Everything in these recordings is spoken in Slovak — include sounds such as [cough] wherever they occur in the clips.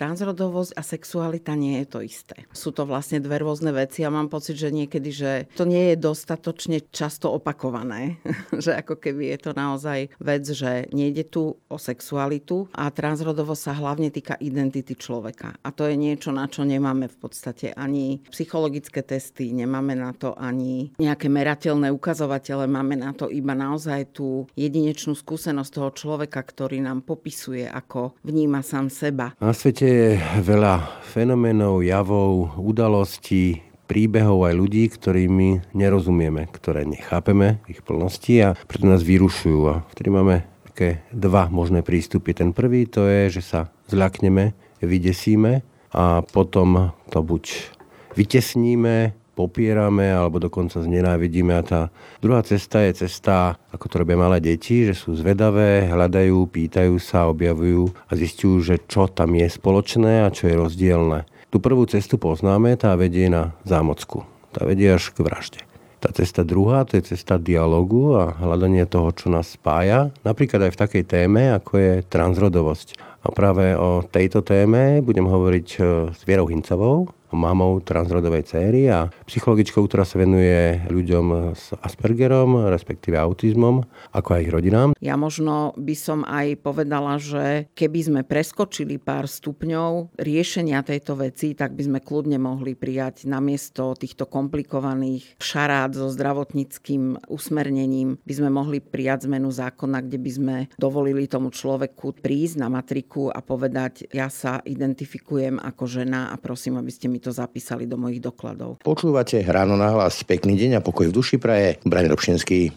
Transrodovosť a sexualita nie je to isté. Sú to vlastne dve rôzne veci a mám pocit, že niekedy, že to nie je dostatočne často opakované. [laughs] že ako keby je to naozaj vec, že nejde tu o sexualitu a transrodovosť sa hlavne týka identity človeka. A to je niečo, na čo nemáme v podstate ani psychologické testy, nemáme na to ani nejaké merateľné ukazovatele, máme na to iba naozaj tú jedinečnú skúsenosť toho človeka, ktorý nám popisuje, ako vníma sám seba. Na svete je veľa fenoménov, javov, udalostí, príbehov aj ľudí, ktorými nerozumieme, ktoré nechápeme ich plnosti a preto nás vyrušujú. A vtedy máme také dva možné prístupy. Ten prvý to je, že sa zľakneme, vydesíme a potom to buď vytesníme, popierame alebo dokonca znenávidíme. A tá druhá cesta je cesta, ako to robia malé deti, že sú zvedavé, hľadajú, pýtajú sa, objavujú a zistujú, že čo tam je spoločné a čo je rozdielne. Tú prvú cestu poznáme, tá vedie na zámocku. Tá vedie až k vražde. Tá cesta druhá, to je cesta dialogu a hľadanie toho, čo nás spája, napríklad aj v takej téme, ako je transrodovosť. A práve o tejto téme budem hovoriť e, s Vierou Hincovou, mamou transrodovej céry a psychologičkou, ktorá sa venuje ľuďom s Aspergerom, respektíve autizmom, ako aj ich rodinám. Ja možno by som aj povedala, že keby sme preskočili pár stupňov riešenia tejto veci, tak by sme kľudne mohli prijať namiesto týchto komplikovaných šarát so zdravotníckým usmernením, by sme mohli prijať zmenu zákona, kde by sme dovolili tomu človeku prísť na matriku a povedať, ja sa identifikujem ako žena a prosím, aby ste mi to zapísali do mojich dokladov. Počúvate ráno na hlas. Pekný deň a pokoj v duši praje. Brian Robšinský.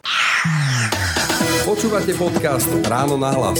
Počúvate podcast Ráno na hlas.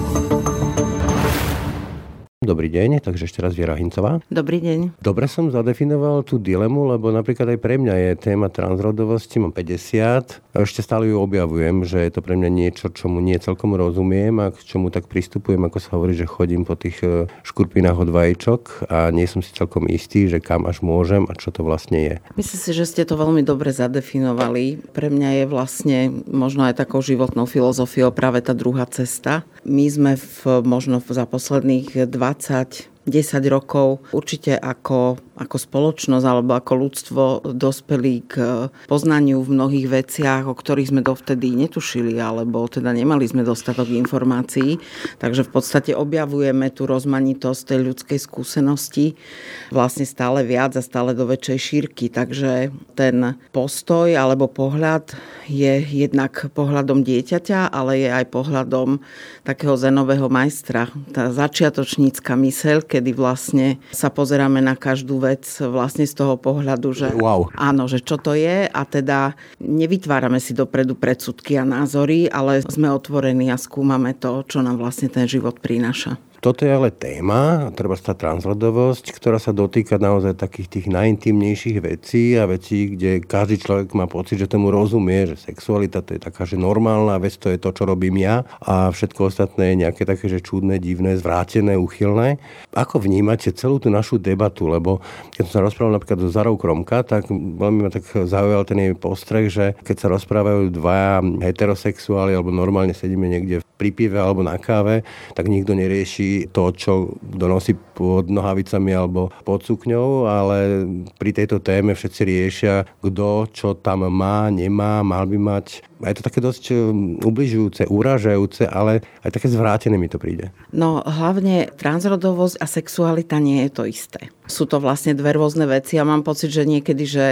Dobrý deň, takže ešte raz Viera Hincová. Dobrý deň. Dobre som zadefinoval tú dilemu, lebo napríklad aj pre mňa je téma transrodovosti, mám 50 a ešte stále ju objavujem, že je to pre mňa niečo, čomu nie celkom rozumiem a k čomu tak pristupujem, ako sa hovorí, že chodím po tých e, škurpinách od vajíčok a nie som si celkom istý, že kam až môžem a čo to vlastne je. Myslím si, že ste to veľmi dobre zadefinovali. Pre mňa je vlastne možno aj takou životnou filozofiou práve tá druhá cesta. My sme v, možno za posledných 20 10 rokov určite ako, ako spoločnosť alebo ako ľudstvo dospeli k poznaniu v mnohých veciach, o ktorých sme dovtedy netušili alebo teda nemali sme dostatok informácií. Takže v podstate objavujeme tú rozmanitosť tej ľudskej skúsenosti vlastne stále viac a stále do väčšej šírky. Takže ten postoj alebo pohľad je jednak pohľadom dieťaťa, ale je aj pohľadom takého zenového majstra. Tá začiatočnícka myseľ, kedy vlastne sa pozeráme na každú vec vlastne z toho pohľadu, že wow. áno, že čo to je a teda nevytvárame si dopredu predsudky a názory, ale sme otvorení a skúmame to, čo nám vlastne ten život prináša. Toto je ale téma, treba tá transrodovosť, ktorá sa dotýka naozaj takých tých najintimnejších vecí a vecí, kde každý človek má pocit, že tomu rozumie, že sexualita to je taká, že normálna vec, to je to, čo robím ja a všetko ostatné je nejaké také, že čudné, divné, zvrátené, uchylné. Ako vnímate celú tú našu debatu? Lebo keď som sa rozprával napríklad so Zarou Kromka, tak veľmi ma tak zaujal ten jej postreh, že keď sa rozprávajú dvaja heterosexuáli alebo normálne sedíme niekde pri pive alebo na káve, tak nikto nerieši to, čo donosí pod nohavicami alebo pod sukňou, ale pri tejto téme všetci riešia, kto čo tam má, nemá, mal by mať. A je to také dosť um, ubližujúce, uražajúce, ale aj také zvrátené mi to príde. No hlavne transrodovosť a sexualita nie je to isté. Sú to vlastne dve rôzne veci a mám pocit, že niekedy, že...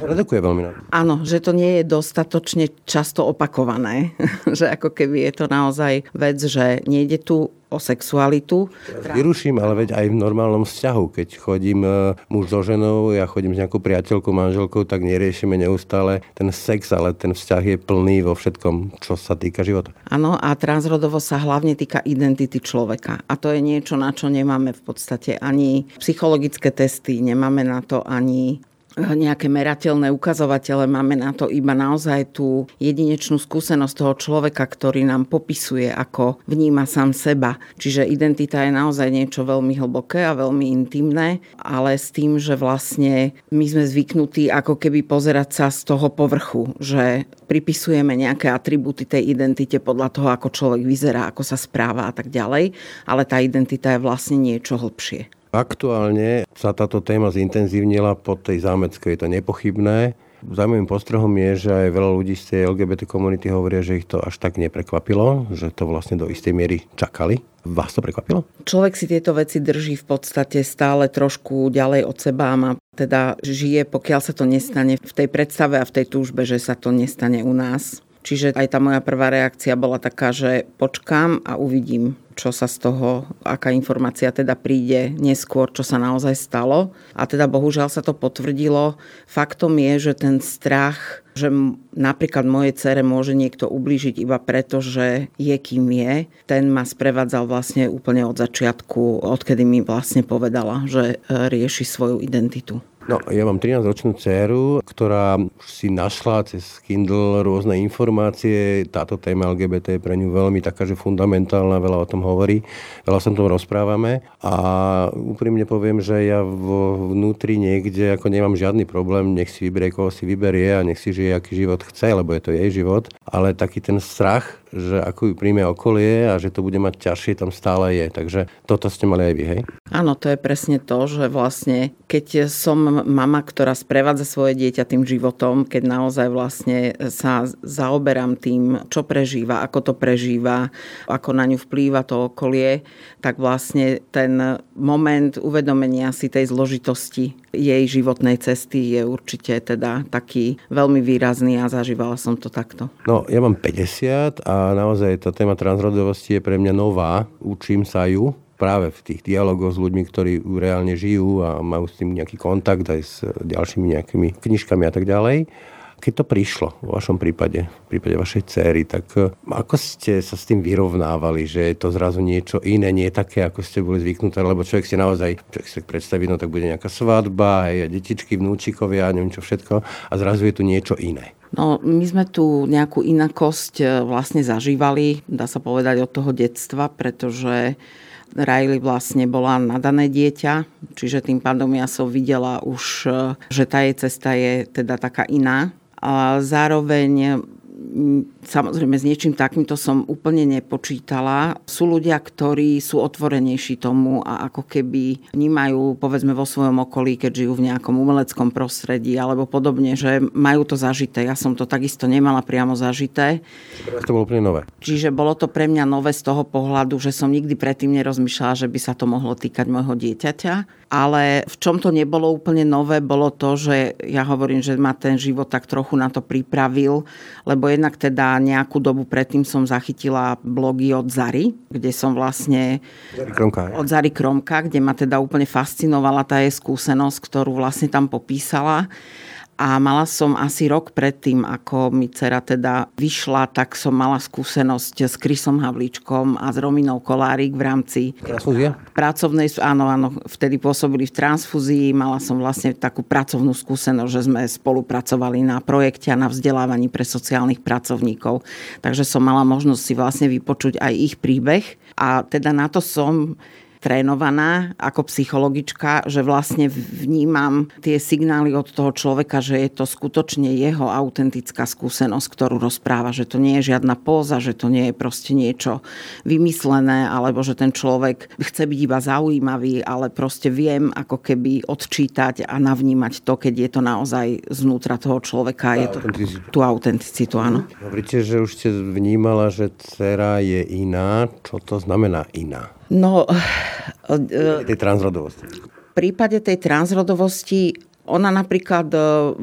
Redukuje veľmi na Áno, že to nie je dostatočne často opakované. [laughs] že ako keby je to naozaj vec, že nejde tu o sexualitu. Vyruším, ale veď aj v normálnom vzťahu. Keď chodím e, muž so ženou, ja chodím s nejakou priateľkou, manželkou, tak neriešime neustále ten sex, ale ten vzťah je plný vo všetkom, čo sa týka života. Áno, a transrodovo sa hlavne týka identity človeka. A to je niečo, na čo nemáme v podstate ani psychologické testy, nemáme na to ani nejaké merateľné ukazovatele, máme na to iba naozaj tú jedinečnú skúsenosť toho človeka, ktorý nám popisuje, ako vníma sám seba. Čiže identita je naozaj niečo veľmi hlboké a veľmi intimné, ale s tým, že vlastne my sme zvyknutí ako keby pozerať sa z toho povrchu, že pripisujeme nejaké atribúty tej identite podľa toho, ako človek vyzerá, ako sa správa a tak ďalej, ale tá identita je vlastne niečo hlbšie. Aktuálne sa táto téma zintenzívnila po tej zámeckej, je to nepochybné. Zaujímavým postrehom je, že aj veľa ľudí z tej LGBT komunity hovoria, že ich to až tak neprekvapilo, že to vlastne do istej miery čakali. Vás to prekvapilo? Človek si tieto veci drží v podstate stále trošku ďalej od seba a teda žije, pokiaľ sa to nestane v tej predstave a v tej túžbe, že sa to nestane u nás. Čiže aj tá moja prvá reakcia bola taká, že počkám a uvidím, čo sa z toho, aká informácia teda príde neskôr, čo sa naozaj stalo. A teda bohužiaľ sa to potvrdilo. Faktom je, že ten strach, že napríklad mojej cere môže niekto ublížiť iba preto, že je kým je, ten ma sprevádzal vlastne úplne od začiatku, odkedy mi vlastne povedala, že e, rieši svoju identitu. No, ja mám 13-ročnú dceru, ktorá si našla cez Kindle rôzne informácie. Táto téma LGBT je pre ňu veľmi taká, že fundamentálna, veľa o tom hovorí, veľa sa o tom rozprávame. A úprimne poviem, že ja vo vnútri niekde ako nemám žiadny problém, nech si vyberie, koho si vyberie a nech si žije, aký život chce, lebo je to jej život. Ale taký ten strach, že ako ju príjme okolie a že to bude mať ťažšie, tam stále je. Takže toto ste mali aj vy, hej? Áno, to je presne to, že vlastne keď som mama, ktorá sprevádza svoje dieťa tým životom, keď naozaj vlastne sa zaoberám tým, čo prežíva, ako to prežíva, ako na ňu vplýva to okolie, tak vlastne ten moment uvedomenia si tej zložitosti jej životnej cesty je určite teda taký veľmi výrazný a zažívala som to takto. No, ja mám 50 a naozaj tá téma transrodovosti je pre mňa nová. Učím sa ju práve v tých dialogoch s ľuďmi, ktorí reálne žijú a majú s tým nejaký kontakt aj s ďalšími nejakými knižkami a tak ďalej. Keď to prišlo v vašom prípade, v prípade vašej céry, tak e, ako ste sa s tým vyrovnávali, že je to zrazu niečo iné, nie také, ako ste boli zvyknuté, lebo človek si naozaj, človek si predstaví, no tak bude nejaká svadba, aj detičky, vnúčikovia, neviem čo všetko, a zrazu je tu niečo iné. No, my sme tu nejakú inakosť e, vlastne zažívali, dá sa povedať, od toho detstva, pretože Riley vlastne bola nadané dieťa, čiže tým pádom ja som videla už, e, že tá jej cesta je teda taká iná. A zároveň samozrejme s niečím takýmto som úplne nepočítala. Sú ľudia, ktorí sú otvorenejší tomu a ako keby vnímajú, povedzme vo svojom okolí, keď žijú v nejakom umeleckom prostredí alebo podobne, že majú to zažité. Ja som to takisto nemala priamo zažité. To bolo úplne nové. Čiže bolo to pre mňa nové z toho pohľadu, že som nikdy predtým nerozmýšľala, že by sa to mohlo týkať môjho dieťaťa ale v čom to nebolo úplne nové, bolo to, že ja hovorím, že ma ten život tak trochu na to pripravil, lebo jednak teda nejakú dobu predtým som zachytila blogy od Zary, kde som vlastne... Kromka, od Zary Kromka, kde ma teda úplne fascinovala tá jej skúsenosť, ktorú vlastne tam popísala. A mala som asi rok predtým, ako mi dcera teda vyšla, tak som mala skúsenosť s Krysom Havlíčkom a s Rominou Kolárik v rámci Transfúzia? pracovnej, áno, áno, vtedy pôsobili v transfúzii, mala som vlastne takú pracovnú skúsenosť, že sme spolupracovali na projekte a na vzdelávaní pre sociálnych pracovníkov. Takže som mala možnosť si vlastne vypočuť aj ich príbeh a teda na to som trénovaná ako psychologička, že vlastne vnímam tie signály od toho človeka, že je to skutočne jeho autentická skúsenosť, ktorú rozpráva, že to nie je žiadna póza, že to nie je proste niečo vymyslené, alebo že ten človek chce byť iba zaujímavý, ale proste viem ako keby odčítať a navnímať to, keď je to naozaj znútra toho človeka. Je to tú autenticitu, áno. Hovoríte, že už ste vnímala, že dcera je iná. Čo to znamená iná? No... Uh, tej transrodovosti. V prípade tej transrodovosti ona napríklad e,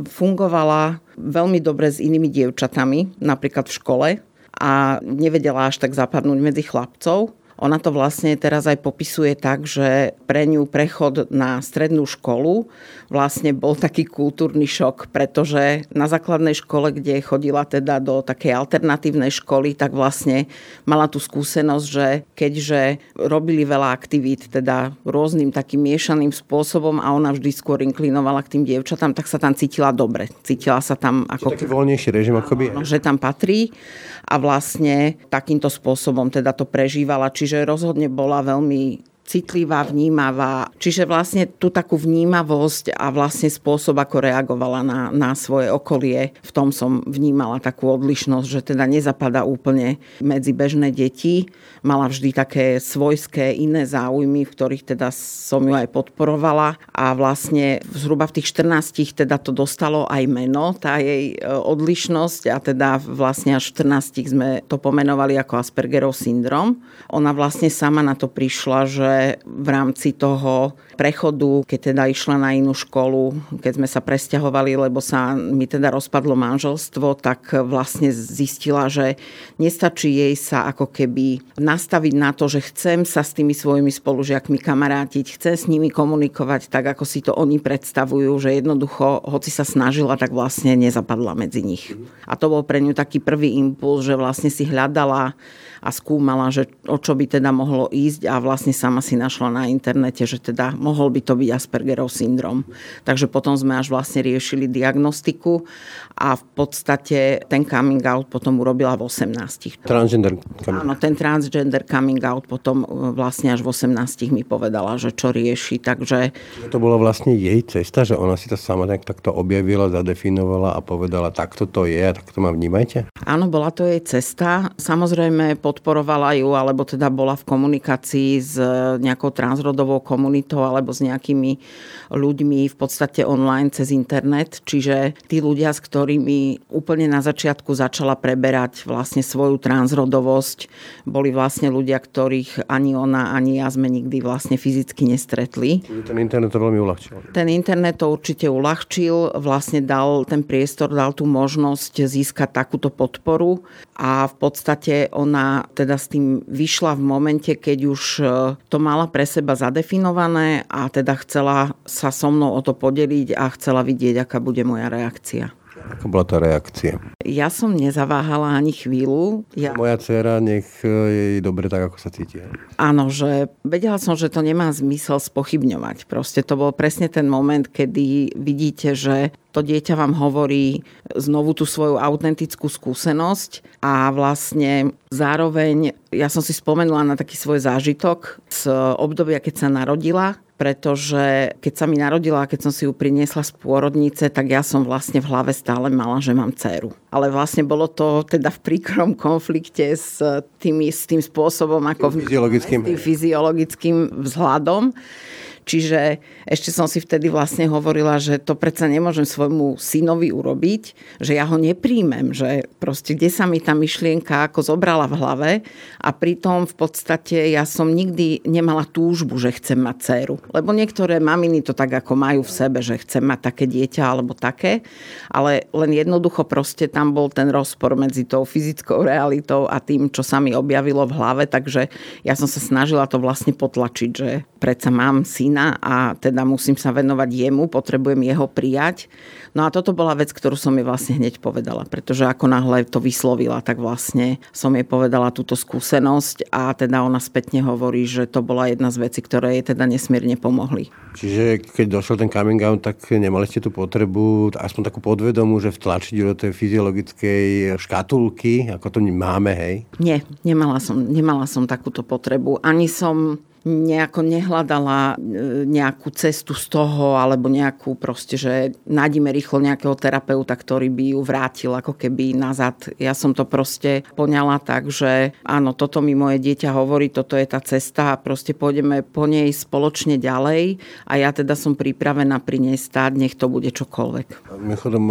fungovala veľmi dobre s inými dievčatami, napríklad v škole a nevedela až tak zapadnúť medzi chlapcov Ona to vlastne teraz aj popisuje tak, že pre ňu prechod na strednú školu vlastne bol taký kultúrny šok, pretože na základnej škole, kde chodila teda do takej alternatívnej školy, tak vlastne mala tú skúsenosť, že keďže robili veľa aktivít, teda rôznym takým miešaným spôsobom a ona vždy skôr inklinovala k tým dievčatám, tak sa tam cítila dobre. Cítila sa tam ako... Taký voľnejší režim akoby. Že tam patrí a vlastne takýmto spôsobom teda to prežívala. Čiže rozhodne bola veľmi citlivá, vnímavá. Čiže vlastne tú takú vnímavosť a vlastne spôsob, ako reagovala na, na svoje okolie, v tom som vnímala takú odlišnosť, že teda nezapadá úplne medzi bežné deti. Mala vždy také svojské iné záujmy, v ktorých teda som ju aj podporovala a vlastne zhruba v tých 14 teda to dostalo aj meno, tá jej e, odlišnosť a teda vlastne až v 14 sme to pomenovali ako Aspergerov syndrom. Ona vlastne sama na to prišla, že v rámci toho prechodu, keď teda išla na inú školu, keď sme sa presťahovali, lebo sa mi teda rozpadlo manželstvo, tak vlastne zistila, že nestačí jej sa ako keby nastaviť na to, že chcem sa s tými svojimi spolužiakmi kamarátiť, chcem s nimi komunikovať tak, ako si to oni predstavujú, že jednoducho, hoci sa snažila, tak vlastne nezapadla medzi nich. A to bol pre ňu taký prvý impuls, že vlastne si hľadala a skúmala, že o čo by teda mohlo ísť a vlastne sama si našla na internete, že teda mohol by to byť Aspergerov syndrom. Takže potom sme až vlastne riešili diagnostiku a v podstate ten coming out potom urobila v 18. Transgender coming Áno, ten transgender coming out potom e, vlastne až v 18 mi povedala, že čo rieši, takže... To bola vlastne jej cesta, že ona si to sama tak, takto objavila, zadefinovala a povedala, takto to je a takto ma vnímajte? Áno, bola to jej cesta. Samozrejme, po podporovala ju, alebo teda bola v komunikácii s nejakou transrodovou komunitou alebo s nejakými ľuďmi v podstate online cez internet. Čiže tí ľudia, s ktorými úplne na začiatku začala preberať vlastne svoju transrodovosť, boli vlastne ľudia, ktorých ani ona, ani ja sme nikdy vlastne fyzicky nestretli. Ten internet to veľmi uľahčil. Ten internet to určite uľahčil, vlastne dal ten priestor, dal tú možnosť získať takúto podporu a v podstate ona teda s tým vyšla v momente, keď už e, to mala pre seba zadefinované a teda chcela sa so mnou o to podeliť a chcela vidieť, aká bude moja reakcia. Aká bola tá reakcia? Ja som nezaváhala ani chvíľu. Ja... Moja dcera nech e, je dobre tak, ako sa cíti. Áno, že vedela som, že to nemá zmysel spochybňovať. Proste to bol presne ten moment, kedy vidíte, že to dieťa vám hovorí znovu tú svoju autentickú skúsenosť a vlastne zároveň, ja som si spomenula na taký svoj zážitok z obdobia, keď sa narodila, pretože keď sa mi narodila a keď som si ju priniesla z pôrodnice, tak ja som vlastne v hlave stále mala, že mám dceru. Ale vlastne bolo to teda v príkrom konflikte s tým, s tým spôsobom, ako fyziologickým, tým fyziologickým vzhľadom. Čiže ešte som si vtedy vlastne hovorila, že to predsa nemôžem svojmu synovi urobiť, že ja ho nepríjmem, že proste kde sa mi tá myšlienka ako zobrala v hlave. A pritom v podstate ja som nikdy nemala túžbu, že chcem mať dceru. Lebo niektoré maminy to tak ako majú v sebe, že chcem mať také dieťa alebo také, ale len jednoducho proste tam bol ten rozpor medzi tou fyzickou realitou a tým, čo sa mi objavilo v hlave, takže ja som sa snažila to vlastne potlačiť, že predsa mám syna syna a teda musím sa venovať jemu, potrebujem jeho prijať. No a toto bola vec, ktorú som jej vlastne hneď povedala, pretože ako náhle to vyslovila, tak vlastne som jej povedala túto skúsenosť a teda ona spätne hovorí, že to bola jedna z vecí, ktoré jej teda nesmierne pomohli. Čiže keď došiel ten coming out, tak nemali ste tú potrebu, aspoň takú podvedomú, že vtlačiť do tej fyziologickej škatulky, ako to máme, hej? Nie, nemala som, nemala som takúto potrebu. Ani som nejako nehľadala e, nejakú cestu z toho, alebo nejakú proste, že nájdime rýchlo nejakého terapeuta, ktorý by ju vrátil ako keby nazad. Ja som to proste poňala tak, že áno, toto mi moje dieťa hovorí, toto je tá cesta a proste pôjdeme po nej spoločne ďalej a ja teda som pripravená pri nej stáť, nech to bude čokoľvek. Mimochodom,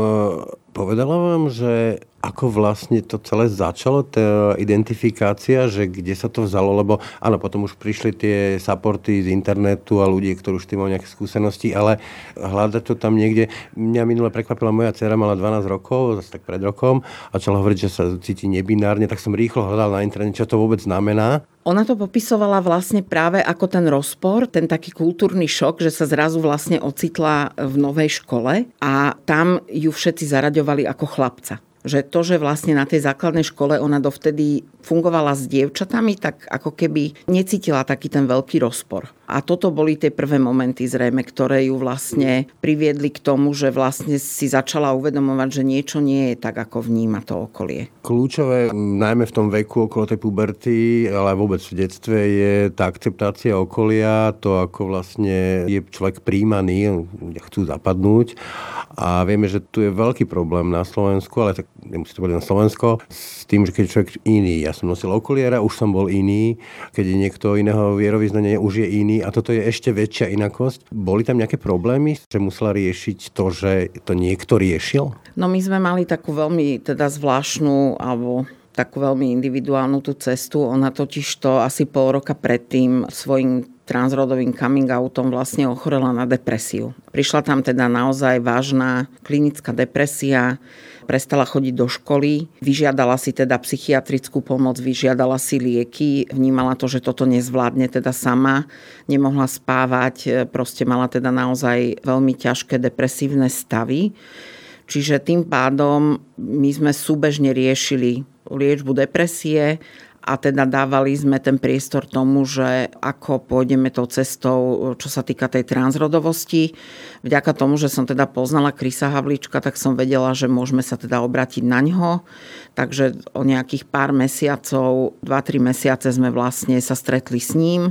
povedala vám, že ako vlastne to celé začalo, tá identifikácia, že kde sa to vzalo, lebo áno, potom už prišli tie supporty z internetu a ľudí, ktorí už tým majú nejaké skúsenosti, ale hľadať to tam niekde. Mňa minule prekvapila moja dcera, mala 12 rokov, zase tak pred rokom, a začala hovoriť, že sa cíti nebinárne, tak som rýchlo hľadal na internete, čo to vôbec znamená. Ona to popisovala vlastne práve ako ten rozpor, ten taký kultúrny šok, že sa zrazu vlastne ocitla v novej škole a tam ju všetci zaraďovali ako chlapca. Že to, že vlastne na tej základnej škole ona dovtedy fungovala s dievčatami, tak ako keby necítila taký ten veľký rozpor. A toto boli tie prvé momenty zrejme, ktoré ju vlastne priviedli k tomu, že vlastne si začala uvedomovať, že niečo nie je tak, ako vníma to okolie. Kľúčové, najmä v tom veku okolo tej puberty, ale vôbec v detstve, je tá akceptácia okolia, to ako vlastne je človek príjmaný, chcú zapadnúť. A vieme, že tu je veľký problém na Slovensku, ale tak nemusí to byť na Slovensko, s tým, že keď človek iný, ja som nosil okuliara, už som bol iný, keď je niekto iného vierovýznania, už je iný a toto je ešte väčšia inakosť. Boli tam nejaké problémy, že musela riešiť to, že to niekto riešil? No my sme mali takú veľmi teda zvláštnu alebo takú veľmi individuálnu tú cestu. Ona totiž to asi pol roka predtým svojim transrodovým coming outom vlastne ochorela na depresiu. Prišla tam teda naozaj vážna klinická depresia, prestala chodiť do školy, vyžiadala si teda psychiatrickú pomoc, vyžiadala si lieky, vnímala to, že toto nezvládne teda sama, nemohla spávať, proste mala teda naozaj veľmi ťažké depresívne stavy. Čiže tým pádom my sme súbežne riešili liečbu depresie a teda dávali sme ten priestor tomu, že ako pôjdeme tou cestou, čo sa týka tej transrodovosti. Vďaka tomu, že som teda poznala Krisa Havlička, tak som vedela, že môžeme sa teda obratiť na ňo. Takže o nejakých pár mesiacov, 2-3 mesiace sme vlastne sa stretli s ním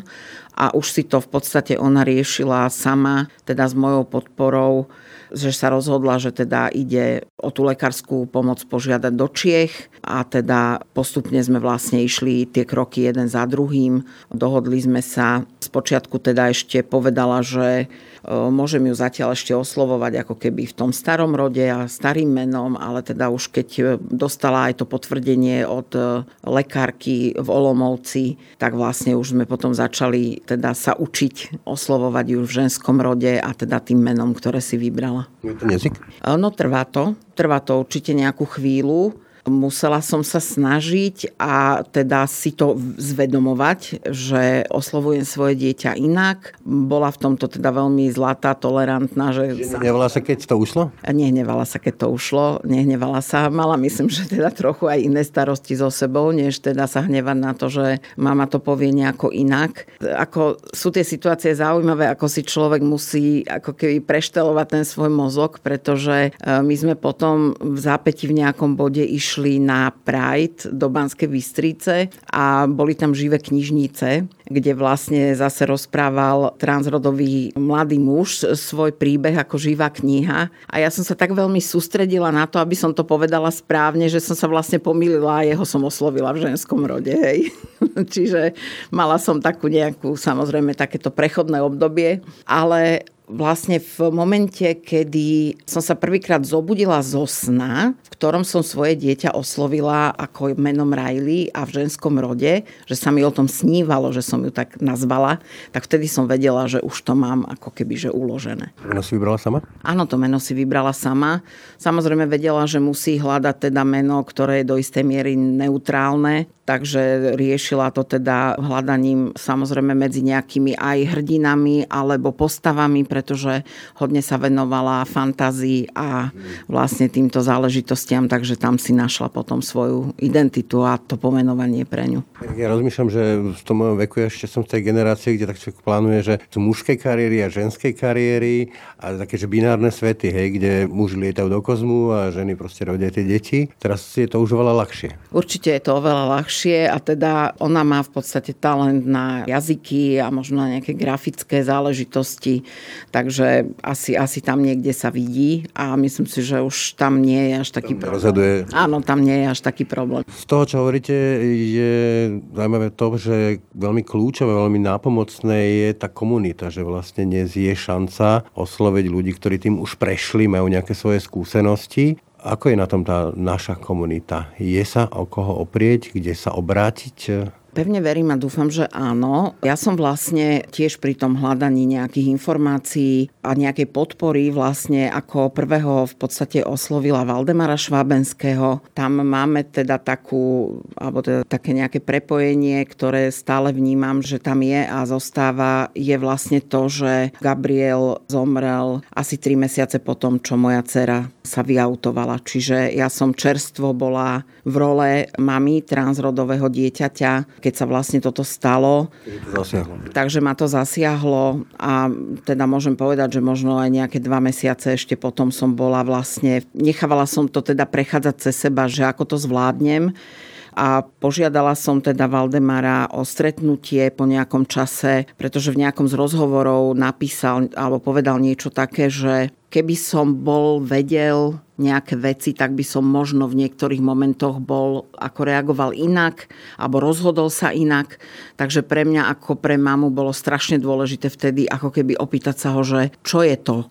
a už si to v podstate ona riešila sama, teda s mojou podporou že sa rozhodla, že teda ide o tú lekárskú pomoc požiadať do Čiech a teda postupne sme vlastne išli tie kroky jeden za druhým. Dohodli sme sa, spočiatku teda ešte povedala, že môžem ju zatiaľ ešte oslovovať ako keby v tom starom rode a starým menom, ale teda už keď dostala aj to potvrdenie od e, lekárky v Olomovci, tak vlastne už sme potom začali teda sa učiť oslovovať ju v ženskom rode a teda tým menom, ktoré si vybrala. Je to jazyk? No trvá to. Trvá to určite nejakú chvíľu musela som sa snažiť a teda si to zvedomovať, že oslovujem svoje dieťa inak. Bola v tomto teda veľmi zlatá, tolerantná. Že Nehnevala sa, keď to ušlo? Nehnevala sa, keď to ušlo. Nehnevala sa. Mala myslím, že teda trochu aj iné starosti so sebou, než teda sa hnevať na to, že mama to povie nejako inak. Ako sú tie situácie zaujímavé, ako si človek musí ako keby preštelovať ten svoj mozog, pretože e, my sme potom v zápäti v nejakom bode išli išli na Pride do Banskej Bystrice a boli tam živé knižnice, kde vlastne zase rozprával transrodový mladý muž svoj príbeh ako živá kniha. A ja som sa tak veľmi sústredila na to, aby som to povedala správne, že som sa vlastne pomýlila a jeho som oslovila v ženskom rode. Hej. [laughs] Čiže mala som takú nejakú, samozrejme, takéto prechodné obdobie, ale vlastne v momente, kedy som sa prvýkrát zobudila zo sna, v ktorom som svoje dieťa oslovila ako menom Riley a v ženskom rode, že sa mi o tom snívalo, že som ju tak nazvala, tak vtedy som vedela, že už to mám ako keby že uložené. Meno si vybrala sama? Áno, to meno si vybrala sama. Samozrejme vedela, že musí hľadať teda meno, ktoré je do istej miery neutrálne, takže riešila to teda hľadaním samozrejme medzi nejakými aj hrdinami alebo postavami, pretože hodne sa venovala fantázii a vlastne týmto záležitostiam, takže tam si našla potom svoju identitu a to pomenovanie pre ňu. Ja rozmýšľam, že v tom mojom veku ešte som v tej generácii, kde tak človek plánuje, že sú mužské kariéry a ženské kariéry a také, že binárne svety, hej, kde muži lietajú do kozmu a ženy proste rodia tie deti. Teraz je to už oveľa ľahšie. Určite je to oveľa ľahšie dlhšie a teda ona má v podstate talent na jazyky a možno na nejaké grafické záležitosti, takže asi, asi tam niekde sa vidí a myslím si, že už tam nie je až taký tam problém. Rozhoduje. Áno, tam nie je až taký problém. Z toho, čo hovoríte, je zaujímavé to, že veľmi kľúčové, veľmi nápomocné je tá komunita, že vlastne dnes je šanca osloviť ľudí, ktorí tým už prešli, majú nejaké svoje skúsenosti ako je na tom tá naša komunita? Je sa o koho oprieť, kde sa obrátiť? Pevne verím a dúfam, že áno. Ja som vlastne tiež pri tom hľadaní nejakých informácií a nejakej podpory vlastne ako prvého v podstate oslovila Valdemara Švábenského. Tam máme teda takú, alebo teda také nejaké prepojenie, ktoré stále vnímam, že tam je a zostáva, je vlastne to, že Gabriel zomrel asi 3 mesiace po tom, čo moja dcera sa vyautovala. Čiže ja som čerstvo bola v role mamy transrodového dieťaťa, keď sa vlastne toto stalo. Takže ma to zasiahlo a teda môžem povedať, že možno aj nejaké dva mesiace ešte potom som bola vlastne, nechávala som to teda prechádzať cez seba, že ako to zvládnem a požiadala som teda Valdemara o stretnutie po nejakom čase, pretože v nejakom z rozhovorov napísal alebo povedal niečo také, že keby som bol vedel nejaké veci, tak by som možno v niektorých momentoch bol, ako reagoval inak, alebo rozhodol sa inak. Takže pre mňa ako pre mamu bolo strašne dôležité vtedy, ako keby opýtať sa ho, že čo je to?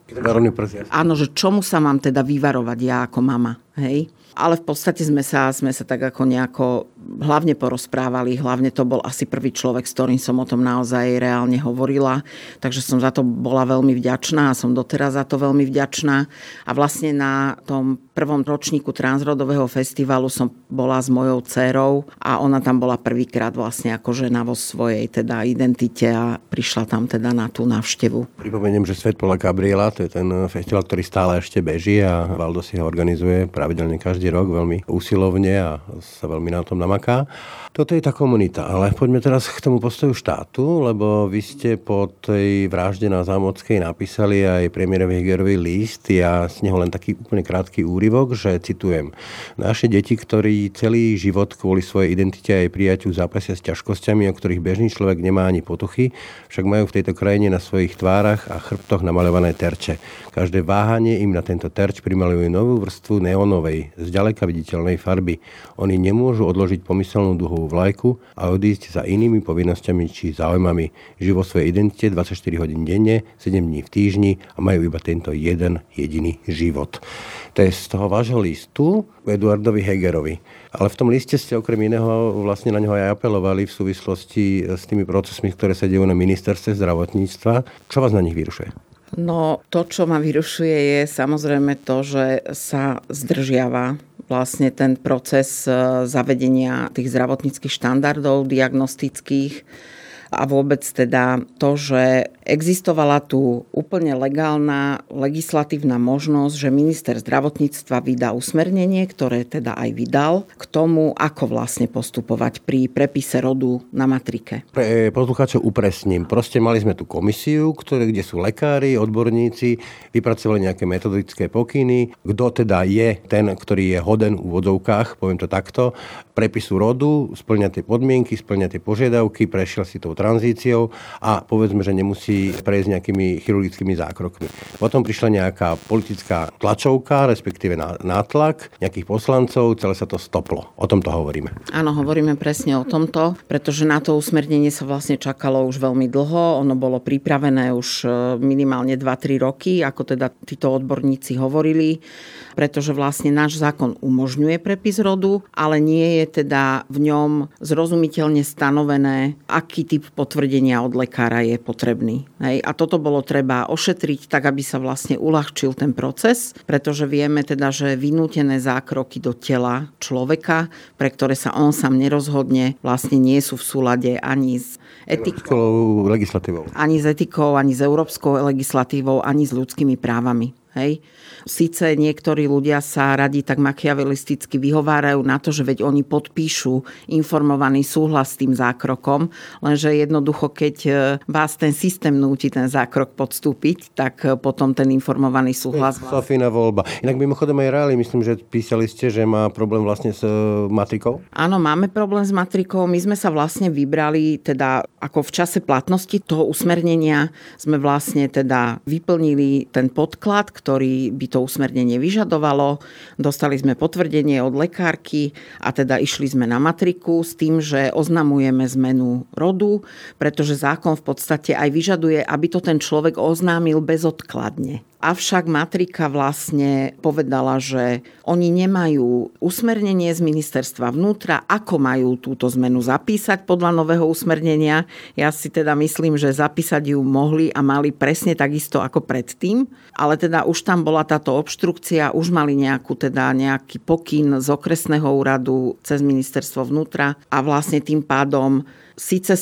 Áno, že čomu sa mám teda vyvarovať ja ako mama. Hej? Ale v podstate sme sa, sme sa tak ako nejako hlavne porozprávali, hlavne to bol asi prvý človek, s ktorým som o tom naozaj reálne hovorila, takže som za to bola veľmi vďačná a som doteraz za to veľmi vďačná. A vlastne na tom prvom ročníku Transrodového festivalu som bola s mojou dcerou a ona tam bola prvýkrát vlastne ako žena vo svojej teda identite a prišla tam teda na tú návštevu. Pripomeniem, že Svet Pola Gabriela, to je ten festival, ktorý stále ešte beží a Valdo si ho organizuje pravidelne každý rok veľmi usilovne a sa veľmi na tom namaká. Toto je tá komunita, ale poďme teraz k tomu postoju štátu, lebo vy ste po tej vražde na Zámockej napísali aj premiérový Hegerový list. Ja z neho len taký úplne krátky úryvok, že citujem. Naše deti, ktorí celý život kvôli svojej identite aj prijaťu zápasia s ťažkosťami, o ktorých bežný človek nemá ani potuchy, však majú v tejto krajine na svojich tvárach a chrbtoch namalované terče. Každé váhanie im na tento terč primaluje novú vrstvu neonovej, zďaleka viditeľnej farby. Oni nemôžu odložiť pomyselnú duhu Kristovú vlajku a odísť za inými povinnosťami či záujmami. Žijú vo svojej identite 24 hodín denne, 7 dní v týždni a majú iba tento jeden jediný život. To je z toho vášho listu Eduardovi Hegerovi. Ale v tom liste ste okrem iného vlastne na neho aj apelovali v súvislosti s tými procesmi, ktoré sa dejú na ministerstve zdravotníctva. Čo vás na nich vyrušuje? No to, čo ma vyrušuje, je samozrejme to, že sa zdržiava vlastne ten proces e, zavedenia tých zdravotníckých štandardov diagnostických a vôbec teda to, že existovala tu úplne legálna legislatívna možnosť, že minister zdravotníctva vydá usmernenie, ktoré teda aj vydal, k tomu, ako vlastne postupovať pri prepise rodu na matrike. Pre poslucháčov upresním. Proste mali sme tu komisiu, ktoré, kde sú lekári, odborníci, vypracovali nejaké metodické pokyny, kto teda je ten, ktorý je hoden v úvodzovkách, poviem to takto, prepisu rodu, splňa tie podmienky, splňa tie požiadavky, prešiel si tou tranzíciou a povedzme, že nemusí prejsť nejakými chirurgickými zákrokmi. Potom prišla nejaká politická tlačovka, respektíve nátlak nejakých poslancov, celé sa to stoplo. O tomto hovoríme. Áno, hovoríme presne o tomto, pretože na to usmernenie sa vlastne čakalo už veľmi dlho. Ono bolo pripravené už e, minimálne 2-3 roky, ako teda títo odborníci hovorili pretože vlastne náš zákon umožňuje prepis rodu, ale nie je teda v ňom zrozumiteľne stanovené, aký typ potvrdenia od lekára je potrebný. Hej. A toto bolo treba ošetriť tak, aby sa vlastne uľahčil ten proces, pretože vieme teda, že vynútené zákroky do tela človeka, pre ktoré sa on sám nerozhodne, vlastne nie sú v súlade ani s etikou, legislatívou. Ani s etikou, ani s európskou legislatívou, ani s ľudskými právami. Hej. Sice niektorí ľudia sa radi tak machiavelisticky vyhovárajú na to, že veď oni podpíšu informovaný súhlas s tým zákrokom, lenže jednoducho, keď e, vás ten systém núti ten zákrok podstúpiť, tak e, potom ten informovaný súhlas... Sofína voľba. Inak mimochodom aj reáli, myslím, že písali ste, že má problém vlastne s e, matrikou? Áno, máme problém s matrikou. My sme sa vlastne vybrali, teda ako v čase platnosti toho usmernenia sme vlastne teda vyplnili ten podklad, ktorý by to usmernenie vyžadovalo. Dostali sme potvrdenie od lekárky a teda išli sme na matriku s tým, že oznamujeme zmenu rodu, pretože zákon v podstate aj vyžaduje, aby to ten človek oznámil bezodkladne. Avšak matrika vlastne povedala, že oni nemajú usmernenie z ministerstva vnútra, ako majú túto zmenu zapísať podľa nového usmernenia. Ja si teda myslím, že zapísať ju mohli a mali presne takisto ako predtým, ale teda už tam bola táto obštrukcia, už mali nejakú, teda nejaký pokyn z okresného úradu cez ministerstvo vnútra a vlastne tým pádom síce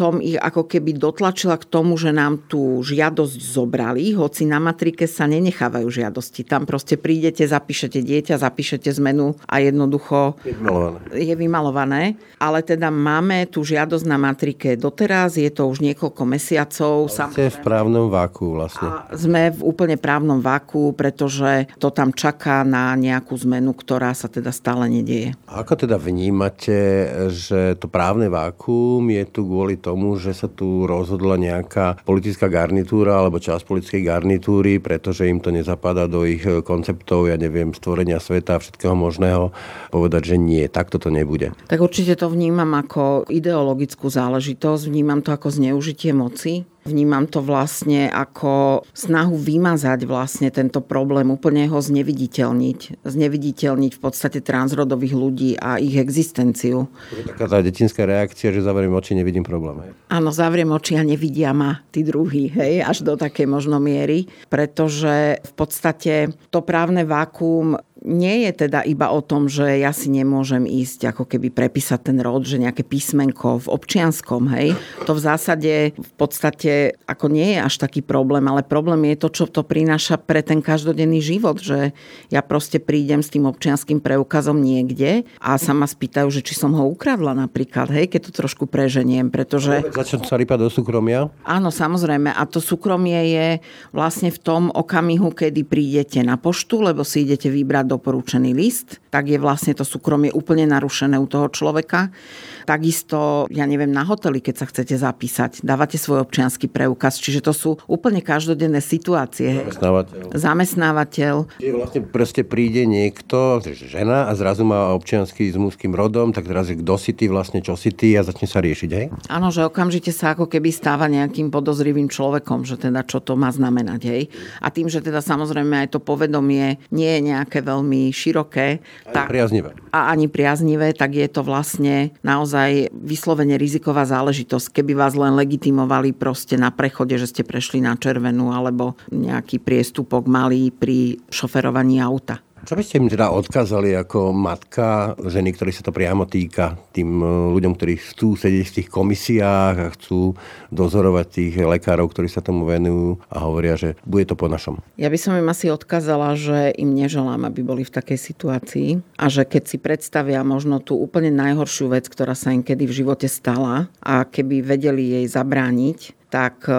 som ich ako keby dotlačila k tomu, že nám tú žiadosť zobrali, hoci na matrike sa nenechávajú žiadosti. Tam proste prídete, zapíšete dieťa, zapíšete zmenu a jednoducho je vymalované. je vymalované. Ale teda máme tú žiadosť na matrike doteraz, je to už niekoľko mesiacov. Ste v právnom váku vlastne. A sme v úplne právnom váku, pretože to tam čaká na nejakú zmenu, ktorá sa teda stále nedieje. A ako teda vnímate, že to právne vákuum je tu kvôli tomu, tomu, že sa tu rozhodla nejaká politická garnitúra alebo časť politickej garnitúry, pretože im to nezapadá do ich konceptov, ja neviem, stvorenia sveta a všetkého možného, povedať, že nie, takto to nebude. Tak určite to vnímam ako ideologickú záležitosť, vnímam to ako zneužitie moci Vnímam to vlastne ako snahu vymazať vlastne tento problém, úplne ho zneviditeľniť. Zneviditeľniť v podstate transrodových ľudí a ich existenciu. To je taká tá detinská reakcia, že zavriem oči, nevidím problém. Áno, zavriem oči a nevidia ma tí druhí, hej, až do takej možno miery, pretože v podstate to právne vákuum nie je teda iba o tom, že ja si nemôžem ísť ako keby prepísať ten rod, že nejaké písmenko v občianskom, hej. To v zásade v podstate ako nie je až taký problém, ale problém je to, čo to prináša pre ten každodenný život, že ja proste prídem s tým občianským preukazom niekde a sa ma spýtajú, že či som ho ukradla napríklad, hej, keď to trošku preženiem, pretože... Začať sa rýpať do súkromia? Áno, samozrejme. A to súkromie je vlastne v tom okamihu, kedy prídete na poštu, lebo si idete vybrať doporučený list, tak je vlastne to súkromie úplne narušené u toho človeka. Takisto, ja neviem, na hoteli, keď sa chcete zapísať, dávate svoj občianský preukaz, čiže to sú úplne každodenné situácie. Zamestnávateľ. Zamestnávateľ. Čiže vlastne proste príde niekto, žena a zrazu má občiansky s mužským rodom, tak teraz je kto si ty vlastne, čo si ty a začne sa riešiť, hej? Áno, že okamžite sa ako keby stáva nejakým podozrivým človekom, že teda čo to má znamenať, hej? A tým, že teda samozrejme aj to povedomie nie je nejaké veľmi široké. Ani tak, priaznivé. A ani priaznivé, tak je to vlastne naozaj vyslovene riziková záležitosť. Keby vás len legitimovali proste na prechode, že ste prešli na červenú alebo nejaký priestupok malý pri šoferovaní auta. Čo by ste im teda odkázali ako matka ženy, ktorý sa to priamo týka, tým e, ľuďom, ktorí chcú sedieť v tých komisiách a chcú dozorovať tých lekárov, ktorí sa tomu venujú a hovoria, že bude to po našom? Ja by som im asi odkázala, že im neželám, aby boli v takej situácii a že keď si predstavia možno tú úplne najhoršiu vec, ktorá sa im kedy v živote stala a keby vedeli jej zabrániť, tak e,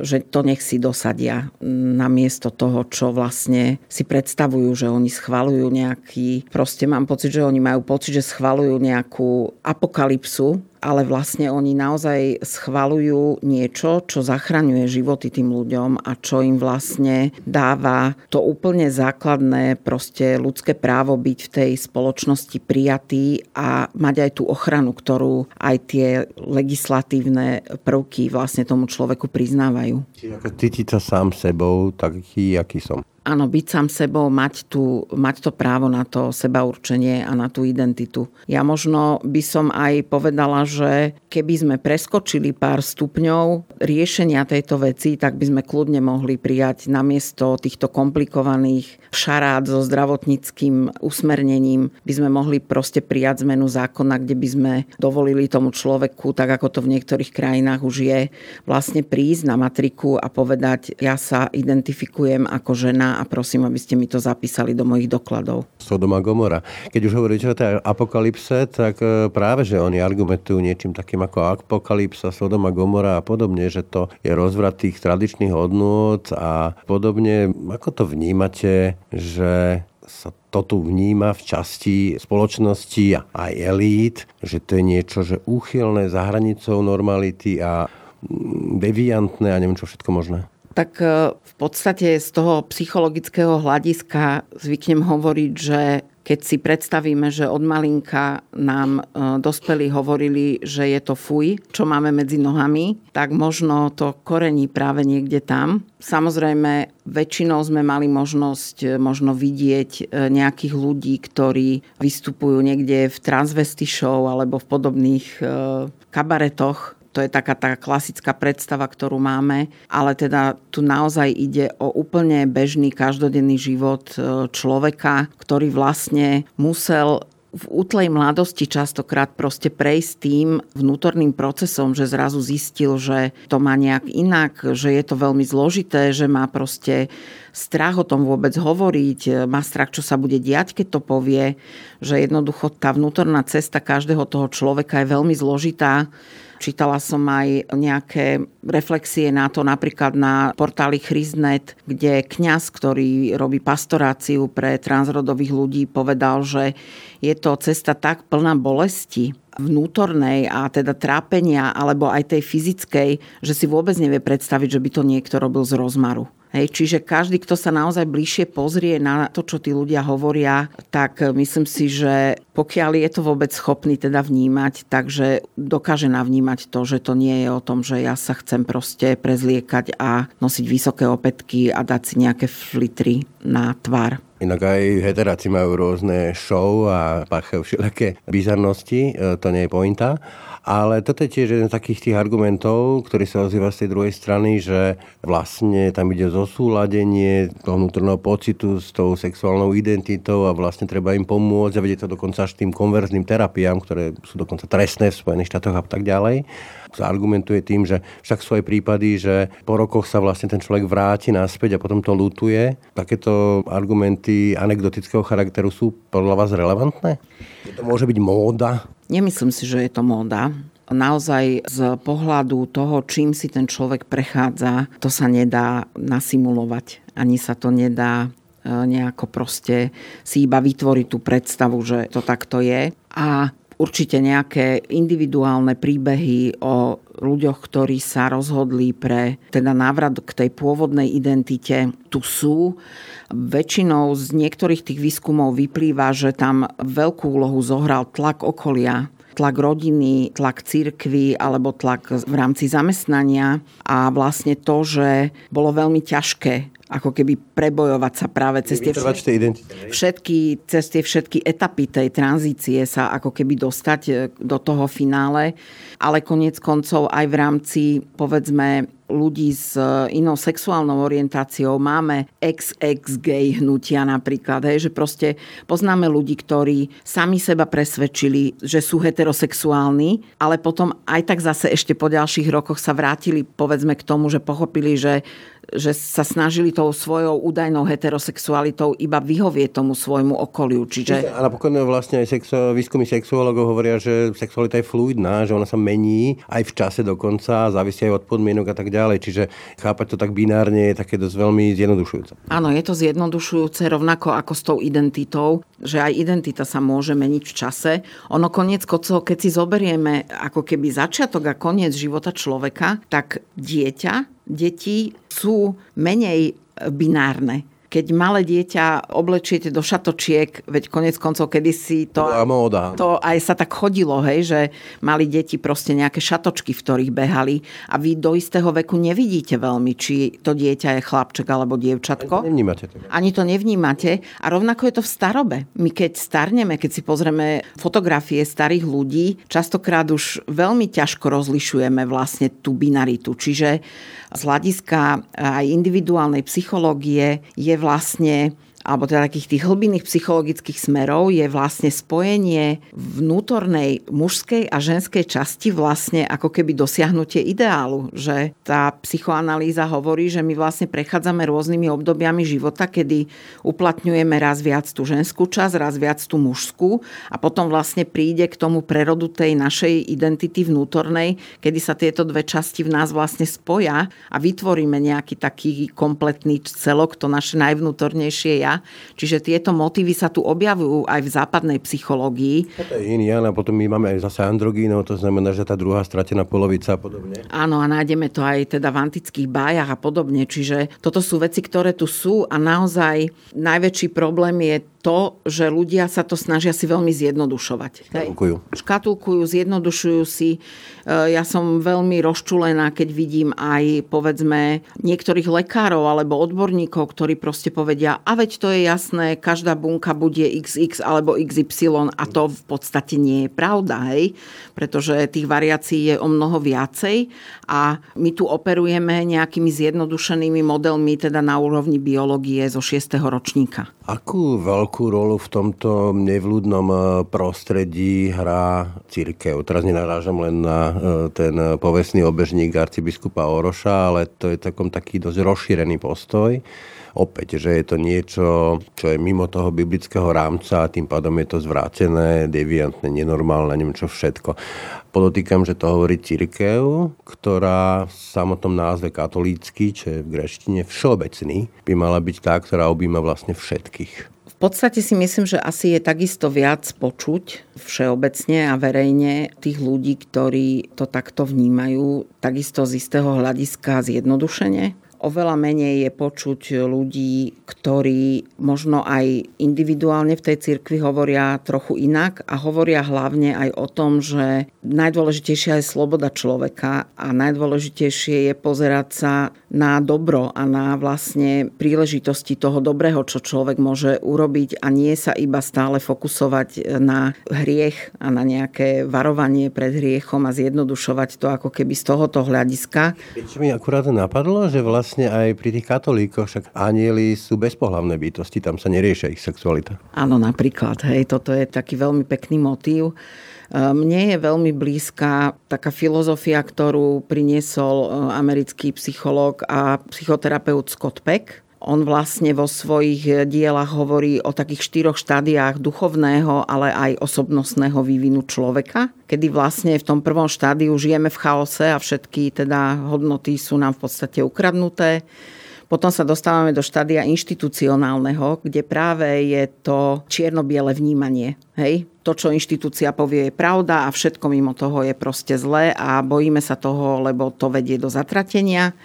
že to nech si dosadia namiesto toho, čo vlastne si predstavujú, že oni schvalujú nejaký, proste mám pocit, že oni majú pocit, že schvalujú nejakú apokalypsu ale vlastne oni naozaj schvalujú niečo, čo zachraňuje životy tým ľuďom a čo im vlastne dáva to úplne základné proste ľudské právo byť v tej spoločnosti prijatý a mať aj tú ochranu, ktorú aj tie legislatívne prvky vlastne tomu človeku priznávajú. Čiže ako cítiť sa sám sebou taký, aký som áno, byť sám sebou, mať, tú, mať to právo na to seba určenie a na tú identitu. Ja možno by som aj povedala, že keby sme preskočili pár stupňov riešenia tejto veci, tak by sme kľudne mohli prijať namiesto týchto komplikovaných šarát so zdravotníckým usmernením, by sme mohli proste prijať zmenu zákona, kde by sme dovolili tomu človeku, tak ako to v niektorých krajinách už je, vlastne prísť na matriku a povedať, ja sa identifikujem ako žena a prosím, aby ste mi to zapísali do mojich dokladov. Sodoma Gomora. Keď už hovoríte o tej apokalypse, tak e, práve, že oni argumentujú niečím takým ako apokalypsa, Sodoma Gomora a podobne, že to je rozvrat tých tradičných hodnôt a podobne. Ako to vnímate, že sa to tu vníma v časti spoločnosti a aj elít, že to je niečo, že úchylné za hranicou normality a mm, deviantné a neviem čo všetko možné? Tak e, v podstate z toho psychologického hľadiska zvyknem hovoriť, že keď si predstavíme, že od malinka nám e, dospelí hovorili, že je to fuj, čo máme medzi nohami, tak možno to korení práve niekde tam. Samozrejme, väčšinou sme mali možnosť e, možno vidieť nejakých ľudí, ktorí vystupujú niekde v transvesty show alebo v podobných kabaretoch, to je taká tá klasická predstava, ktorú máme, ale teda tu naozaj ide o úplne bežný každodenný život e, človeka, ktorý vlastne musel v útlej mladosti častokrát proste prejsť tým vnútorným procesom, že zrazu zistil, že to má nejak inak, že je to veľmi zložité, že má proste strach o tom vôbec hovoriť, má strach, čo sa bude diať, keď to povie, že jednoducho tá vnútorná cesta každého toho človeka je veľmi zložitá Čítala som aj nejaké reflexie na to napríklad na portáli Chryznet, kde kňaz, ktorý robí pastoráciu pre transrodových ľudí, povedal, že je to cesta tak plná bolesti, vnútornej a teda trápenia alebo aj tej fyzickej, že si vôbec nevie predstaviť, že by to niekto robil z rozmaru. Hej, čiže každý, kto sa naozaj bližšie pozrie na to, čo tí ľudia hovoria, tak myslím si, že pokiaľ je to vôbec schopný teda vnímať, takže dokáže navnímať to, že to nie je o tom, že ja sa chcem proste prezliekať a nosiť vysoké opätky a dať si nejaké flitry na tvar. Inak aj heteráci majú rôzne show a páchajú všelijaké bizarnosti, e, to nie je pointa. Ale toto je tiež jeden z takých tých argumentov, ktorý sa ozýva z tej druhej strany, že vlastne tam ide zo súladenie toho vnútorného pocitu s tou sexuálnou identitou a vlastne treba im pomôcť a vedie to dokonca až tým konverzným terapiám, ktoré sú dokonca trestné v Spojených štátoch a tak ďalej argumentuje tým, že však sú aj prípady, že po rokoch sa vlastne ten človek vráti naspäť a potom to lutuje. Takéto argumenty anekdotického charakteru sú podľa vás relevantné? To môže byť móda? Nemyslím si, že je to móda naozaj z pohľadu toho, čím si ten človek prechádza, to sa nedá nasimulovať. Ani sa to nedá e, nejako proste si iba vytvoriť tú predstavu, že to takto je. A určite nejaké individuálne príbehy o ľuďoch, ktorí sa rozhodli pre teda návrat k tej pôvodnej identite, tu sú. Väčšinou z niektorých tých výskumov vyplýva, že tam veľkú úlohu zohral tlak okolia, tlak rodiny, tlak cirkvy alebo tlak v rámci zamestnania a vlastne to, že bolo veľmi ťažké ako keby prebojovať sa práve cez tie všetky, všetky, cez tie všetky etapy tej tranzície sa ako keby dostať e, do toho finále, ale konec koncov aj v rámci povedzme ľudí s e, inou sexuálnou orientáciou, máme ex-ex-gay hnutia napríklad, hej, že proste poznáme ľudí, ktorí sami seba presvedčili, že sú heterosexuálni, ale potom aj tak zase ešte po ďalších rokoch sa vrátili povedzme k tomu, že pochopili, že že sa snažili tou svojou údajnou heterosexualitou iba vyhovieť tomu svojmu okoliu. Čiže... A napokon vlastne aj sexu- výskumy sexuologov hovoria, že sexualita je fluidná, že ona sa mení aj v čase dokonca, závisí aj od podmienok a tak ďalej. Čiže chápať to tak binárne je také dosť veľmi zjednodušujúce. Áno, je to zjednodušujúce rovnako ako s tou identitou, že aj identita sa môže meniť v čase. Ono koniec kocov, keď si zoberieme ako keby začiatok a koniec života človeka, tak dieťa deti sú menej binárne keď malé dieťa oblečiete do šatočiek, veď konec koncov kedysi to, móda. to aj sa tak chodilo, hej, že mali deti proste nejaké šatočky, v ktorých behali a vy do istého veku nevidíte veľmi, či to dieťa je chlapček alebo dievčatko. Ani to nevnímate. To. Ani to nevnímate a rovnako je to v starobe. My keď starneme, keď si pozrieme fotografie starých ľudí, častokrát už veľmi ťažko rozlišujeme vlastne tú binaritu. Čiže z hľadiska aj individuálnej psychológie je vlastne alebo teda takých tých hlbinných psychologických smerov je vlastne spojenie vnútornej mužskej a ženskej časti vlastne ako keby dosiahnutie ideálu. Že tá psychoanalýza hovorí, že my vlastne prechádzame rôznymi obdobiami života, kedy uplatňujeme raz viac tú ženskú časť, raz viac tú mužskú a potom vlastne príde k tomu prerodu tej našej identity vnútornej, kedy sa tieto dve časti v nás vlastne spoja a vytvoríme nejaký taký kompletný celok, to naše najvnútornejšie ja Čiže tieto motívy sa tu objavujú aj v západnej psychológii. To je a potom my máme aj zase androgínov, to znamená, že tá druhá stratená polovica a podobne. Áno, a nájdeme to aj teda v antických bájach a podobne. Čiže toto sú veci, ktoré tu sú a naozaj najväčší problém je to, že ľudia sa to snažia si veľmi zjednodušovať. Škatulkujú. Škatulkujú, zjednodušujú si. E, ja som veľmi rozčulená, keď vidím aj, povedzme, niektorých lekárov alebo odborníkov, ktorí proste povedia, a veď to je jasné, každá bunka bude XX alebo XY a to v podstate nie je pravda, hej? pretože tých variácií je o mnoho viacej a my tu operujeme nejakými zjednodušenými modelmi, teda na úrovni biológie zo 6. ročníka. Akú veľkú rolu v tomto nevľúdnom e, prostredí hrá církev? Teraz nenarážam len na e, ten povestný obežník arcibiskupa Oroša, ale to je takom taký dosť rozšírený postoj opäť, že je to niečo, čo je mimo toho biblického rámca a tým pádom je to zvrátené, deviantné, nenormálne, neviem čo všetko. Podotýkam, že to hovorí církev, ktorá v samotnom názve katolícky, čo je v greštine všeobecný, by mala byť tá, ktorá objíma vlastne všetkých. V podstate si myslím, že asi je takisto viac počuť všeobecne a verejne tých ľudí, ktorí to takto vnímajú, takisto z istého hľadiska zjednodušene Oveľa menej je počuť ľudí, ktorí možno aj individuálne v tej cirkvi hovoria trochu inak a hovoria hlavne aj o tom, že najdôležitejšia je sloboda človeka a najdôležitejšie je pozerať sa na dobro a na vlastne príležitosti toho dobrého, čo človek môže urobiť a nie sa iba stále fokusovať na hriech a na nejaké varovanie pred hriechom a zjednodušovať to ako keby z tohoto hľadiska. Čo mi akurát napadlo, že vlastne vlastne aj pri tých katolíkoch, však anieli sú bezpohlavné bytosti, tam sa neriešia ich sexualita. Áno, napríklad, hej, toto je taký veľmi pekný motív. E, mne je veľmi blízka taká filozofia, ktorú priniesol e, americký psychológ a psychoterapeut Scott Peck, on vlastne vo svojich dielach hovorí o takých štyroch štádiách duchovného, ale aj osobnostného vývinu človeka, kedy vlastne v tom prvom štádiu žijeme v chaose a všetky teda hodnoty sú nám v podstate ukradnuté. Potom sa dostávame do štádia inštitucionálneho, kde práve je to čierno-biele vnímanie. Hej? To, čo inštitúcia povie, je pravda a všetko mimo toho je proste zlé a bojíme sa toho, lebo to vedie do zatratenia.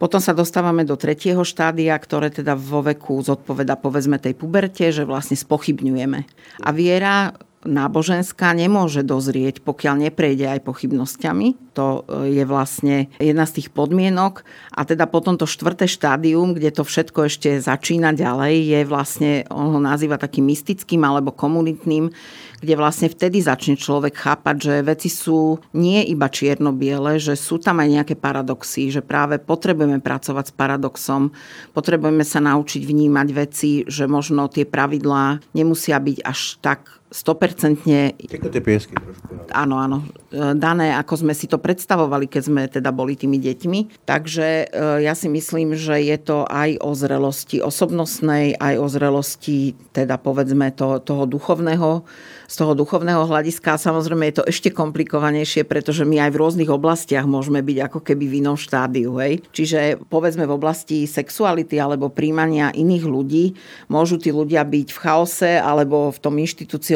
Potom sa dostávame do tretieho štádia, ktoré teda vo veku zodpoveda povedzme tej puberte, že vlastne spochybňujeme. A viera náboženská nemôže dozrieť, pokiaľ neprejde aj pochybnosťami. To e, je vlastne jedna z tých podmienok. A teda potom to štvrté štádium, kde to všetko ešte začína ďalej, je vlastne, on ho nazýva takým mystickým alebo komunitným, kde vlastne vtedy začne človek chápať, že veci sú nie iba čierno-biele, že sú tam aj nejaké paradoxy, že práve potrebujeme pracovať s paradoxom, potrebujeme sa naučiť vnímať veci, že možno tie pravidlá nemusia byť až tak 100% tie piesky trošku. Áno, áno. E, dané, ako sme si to predstavovali, keď sme teda boli tými deťmi. Takže e, ja si myslím, že je to aj o zrelosti osobnostnej, aj o zrelosti teda povedzme to, toho duchovného z toho duchovného hľadiska. A samozrejme je to ešte komplikovanejšie, pretože my aj v rôznych oblastiach môžeme byť ako keby v inom štádiu. Hej? Čiže povedzme v oblasti sexuality alebo príjmania iných ľudí môžu tí ľudia byť v chaose alebo v tom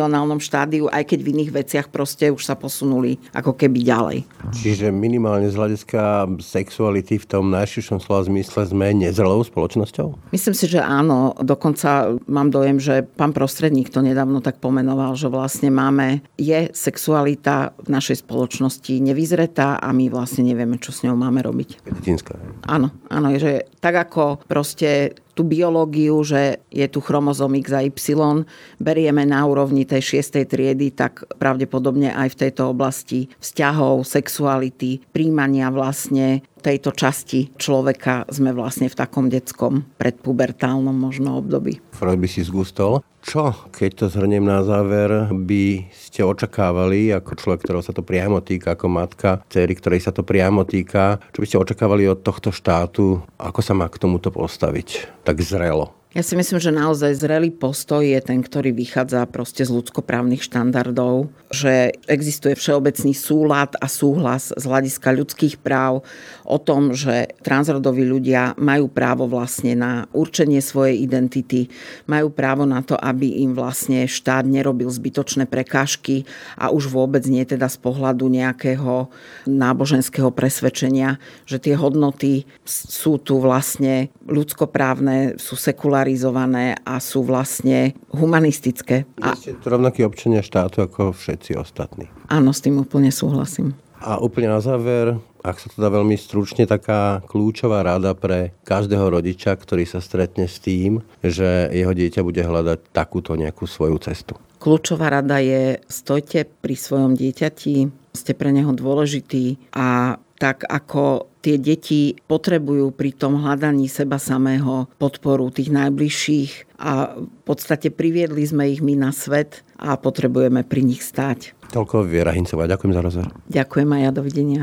inštitucionálnom štádiu, aj keď v iných veciach proste už sa posunuli ako keby ďalej. Čiže minimálne z hľadiska sexuality v tom najširšom slova zmysle sme nezrelou spoločnosťou? Myslím si, že áno. Dokonca mám dojem, že pán prostredník to nedávno tak pomenoval, že vlastne máme, je sexualita v našej spoločnosti nevyzretá a my vlastne nevieme, čo s ňou máme robiť. Medicínska. Áno, áno, že tak ako proste tú biológiu, že je tu chromozom X a berieme na úrovni tej šiestej triedy, tak pravdepodobne aj v tejto oblasti vzťahov, sexuality, príjmania vlastne tejto časti človeka sme vlastne v takom detskom predpubertálnom možno období. Freud by si zgustol. Čo, keď to zhrniem na záver, by ste očakávali ako človek, ktorého sa to priamo týka, ako matka, cery, ktorej sa to priamo týka, čo by ste očakávali od tohto štátu, ako sa má k tomuto postaviť? Tak zrelo Ja si myslím, že naozaj zrelý postoj je ten, ktorý vychádza proste z ľudskoprávnych štandardov, že existuje všeobecný súlad a súhlas z hľadiska ľudských práv o tom, že transrodoví ľudia majú právo vlastne na určenie svojej identity, majú právo na to, aby im vlastne štát nerobil zbytočné prekážky a už vôbec nie teda z pohľadu nejakého náboženského presvedčenia, že tie hodnoty sú tu vlastne ľudskoprávne, sú sekularizované a sú vlastne humanistické. A... Ste to rovnakí občania štátu ako všetci ostatní. Áno, s tým úplne súhlasím. A úplne na záver, ak sa to dá veľmi stručne, taká kľúčová rada pre každého rodiča, ktorý sa stretne s tým, že jeho dieťa bude hľadať takúto nejakú svoju cestu. Kľúčová rada je stojte pri svojom dieťati, ste pre neho dôležitý a tak ako tie deti potrebujú pri tom hľadaní seba samého podporu tých najbližších a v podstate priviedli sme ich my na svet a potrebujeme pri nich stáť. Toľko Viera Hincová. Ďakujem za rozhovor. Ďakujem aj ja. Dovidenia.